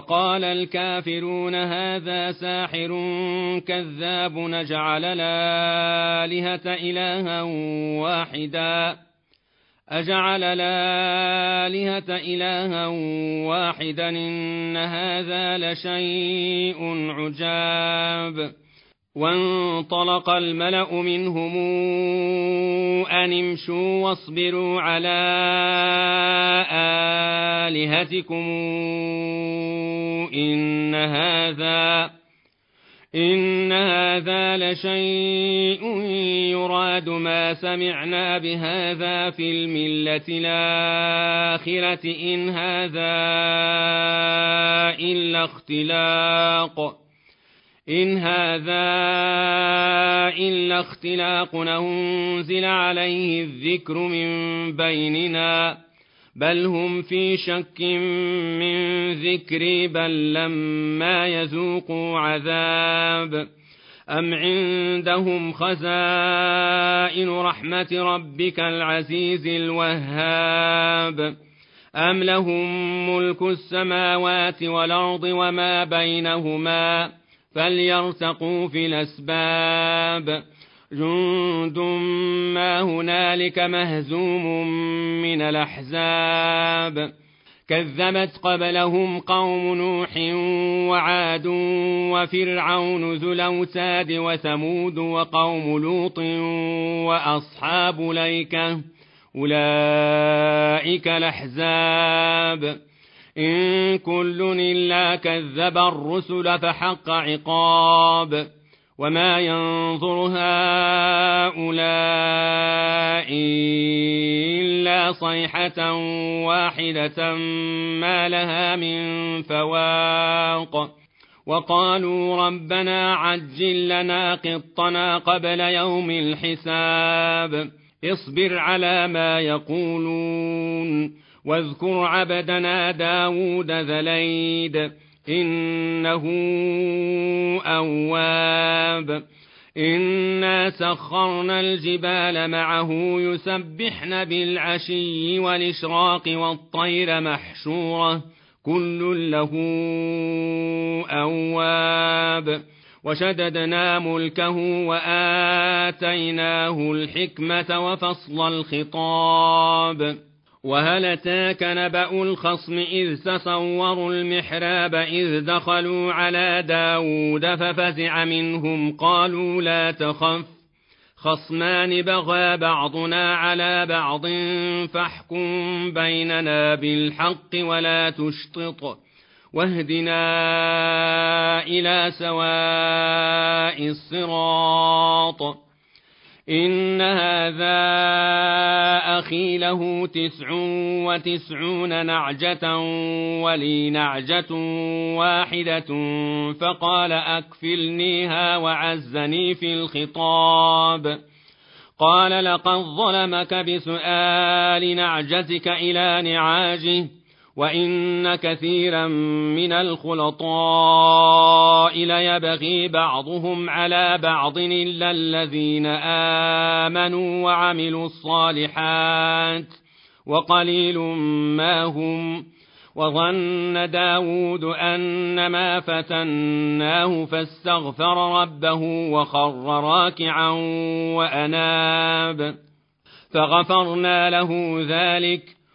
وقال الكافرون هذا ساحر كذاب نجعل الآلهة إلها واحدا. أجعل الآلهة إلها واحدا إن هذا لشيء عجاب. وانطلق الملأ منهم أن امشوا واصبروا على آلهتكم. إن هذا إن هذا لشيء يراد ما سمعنا بهذا في الملة الآخرة. إن هذا إلا اختلاق. إن هذا إلا اختلاق أنزل عليه الذكر من بيننا بل هم في شك من ذكري بل لما يذوقوا عذاب أم عندهم خزائن رحمة ربك العزيز الوهاب أم لهم ملك السماوات والأرض وما بينهما فليرتقوا في الأسباب. جند ما هنالك مهزوم من الأحزاب. كذبت قبلهم قوم نوح وعاد وفرعون ذو الأوتاد وثمود وقوم لوط وأصحاب ليكة. أولئك الأحزاب. إن كل إلا كذب الرسل فحق عقاب وما ينظر هؤلاء إلا صيحة واحدة ما لها من فواق وقالوا ربنا عجل لنا قطنا قبل يوم الحساب اصبر على ما يقولون واذكر عبدنا داود ذليد إنه أواب. إنا سخرنا الجبال معه يسبحن بالعشي والإشراق والطير محشورة. كل له أواب. وشددنا ملكه وآتيناه الحكمة وفصل الخطاب. وهل أتاك نبأ الخصم إذ تصوروا المحراب إذ دخلوا على داود ففزع منهم قالوا لا تخف خصمان بغى بعضنا على بعض فاحكم بيننا بالحق ولا تشطط واهدنا إلى سواء الصراط إن هذا أخي له تسع وتسعون نعجة ولي نعجة واحدة فقال أكفلنيها وعزني في الخطاب قال لقد ظلمك بسؤال نعجتك إلى نعاجه وإن كثيرا من الخلطاء ليبغي بعضهم على بعض إلا الذين آمنوا وعملوا الصالحات وقليل ما هم وظن داود أنما فتناه فاستغفر ربه وخر راكعا وأناب فغفرنا له ذلك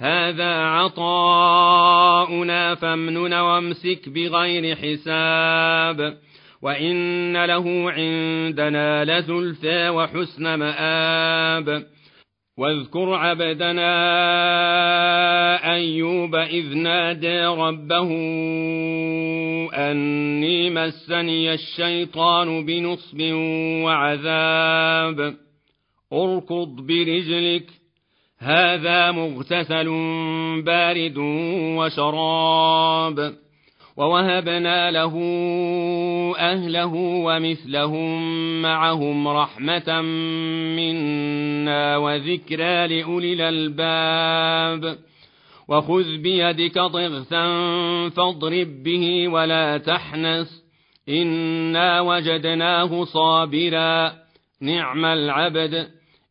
هذا عطاؤنا فامنن وامسك بغير حساب وإن له عندنا لزلفى وحسن مآب واذكر عبدنا أيوب إذ نادى ربه أني مسني الشيطان بنصب وعذاب. اركض برجلك هذا مغتسل بارد وشراب ووهبنا له أهله ومثلهم معهم رحمة منا وذكرى لأولي الألباب. وخذ بيدك ضغثا فاضرب به ولا تحنس إنا وجدناه صابرا نعم العبد.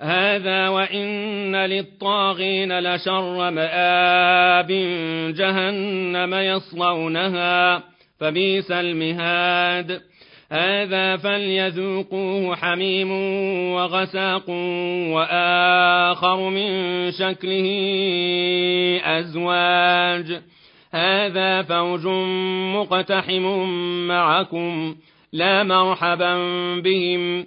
هذا وإن للطاغين لشر مآب جهنم يصلونها فبئس المهاد. هذا فليذوقوه حميم وغساق وآخر من شكله أزواج. هذا فوج مقتحم معكم لا مرحبا بهم.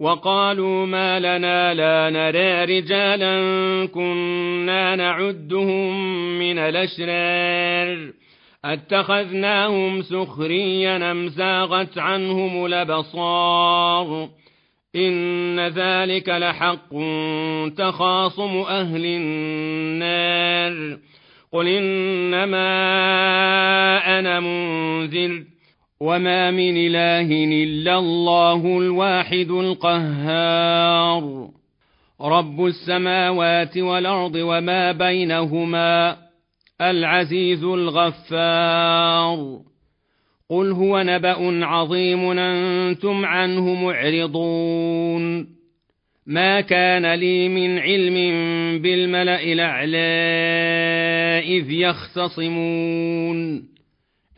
وقالوا ما لنا لا نرى رجالا كنا نعدهم من الأشرار. أتخذناهم سخريا أم زاغت عنهم الأبصار؟ إن ذلك لحق تخاصم أهل النار. قل إنما أنا منذر. وما من إله إلا الله الواحد القهار رب السماوات والأرض وما بينهما العزيز الغفار قل هو نبأ عظيم أنتم عنه معرضون ما كان لي من علم بالملأ الأعلى إذ يختصمون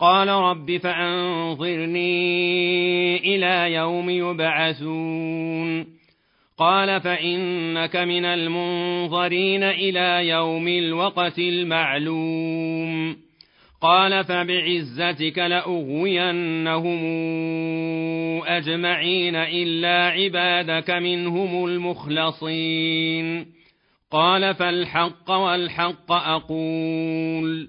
قال رب فأنظرني إلى يوم يبعثون. قال فإنك من المنظرين إلى يوم الوقت المعلوم. قال فبعزتك لأغوينهم أجمعين إلا عبادك منهم المخلصين. قال فالحق والحق أقول.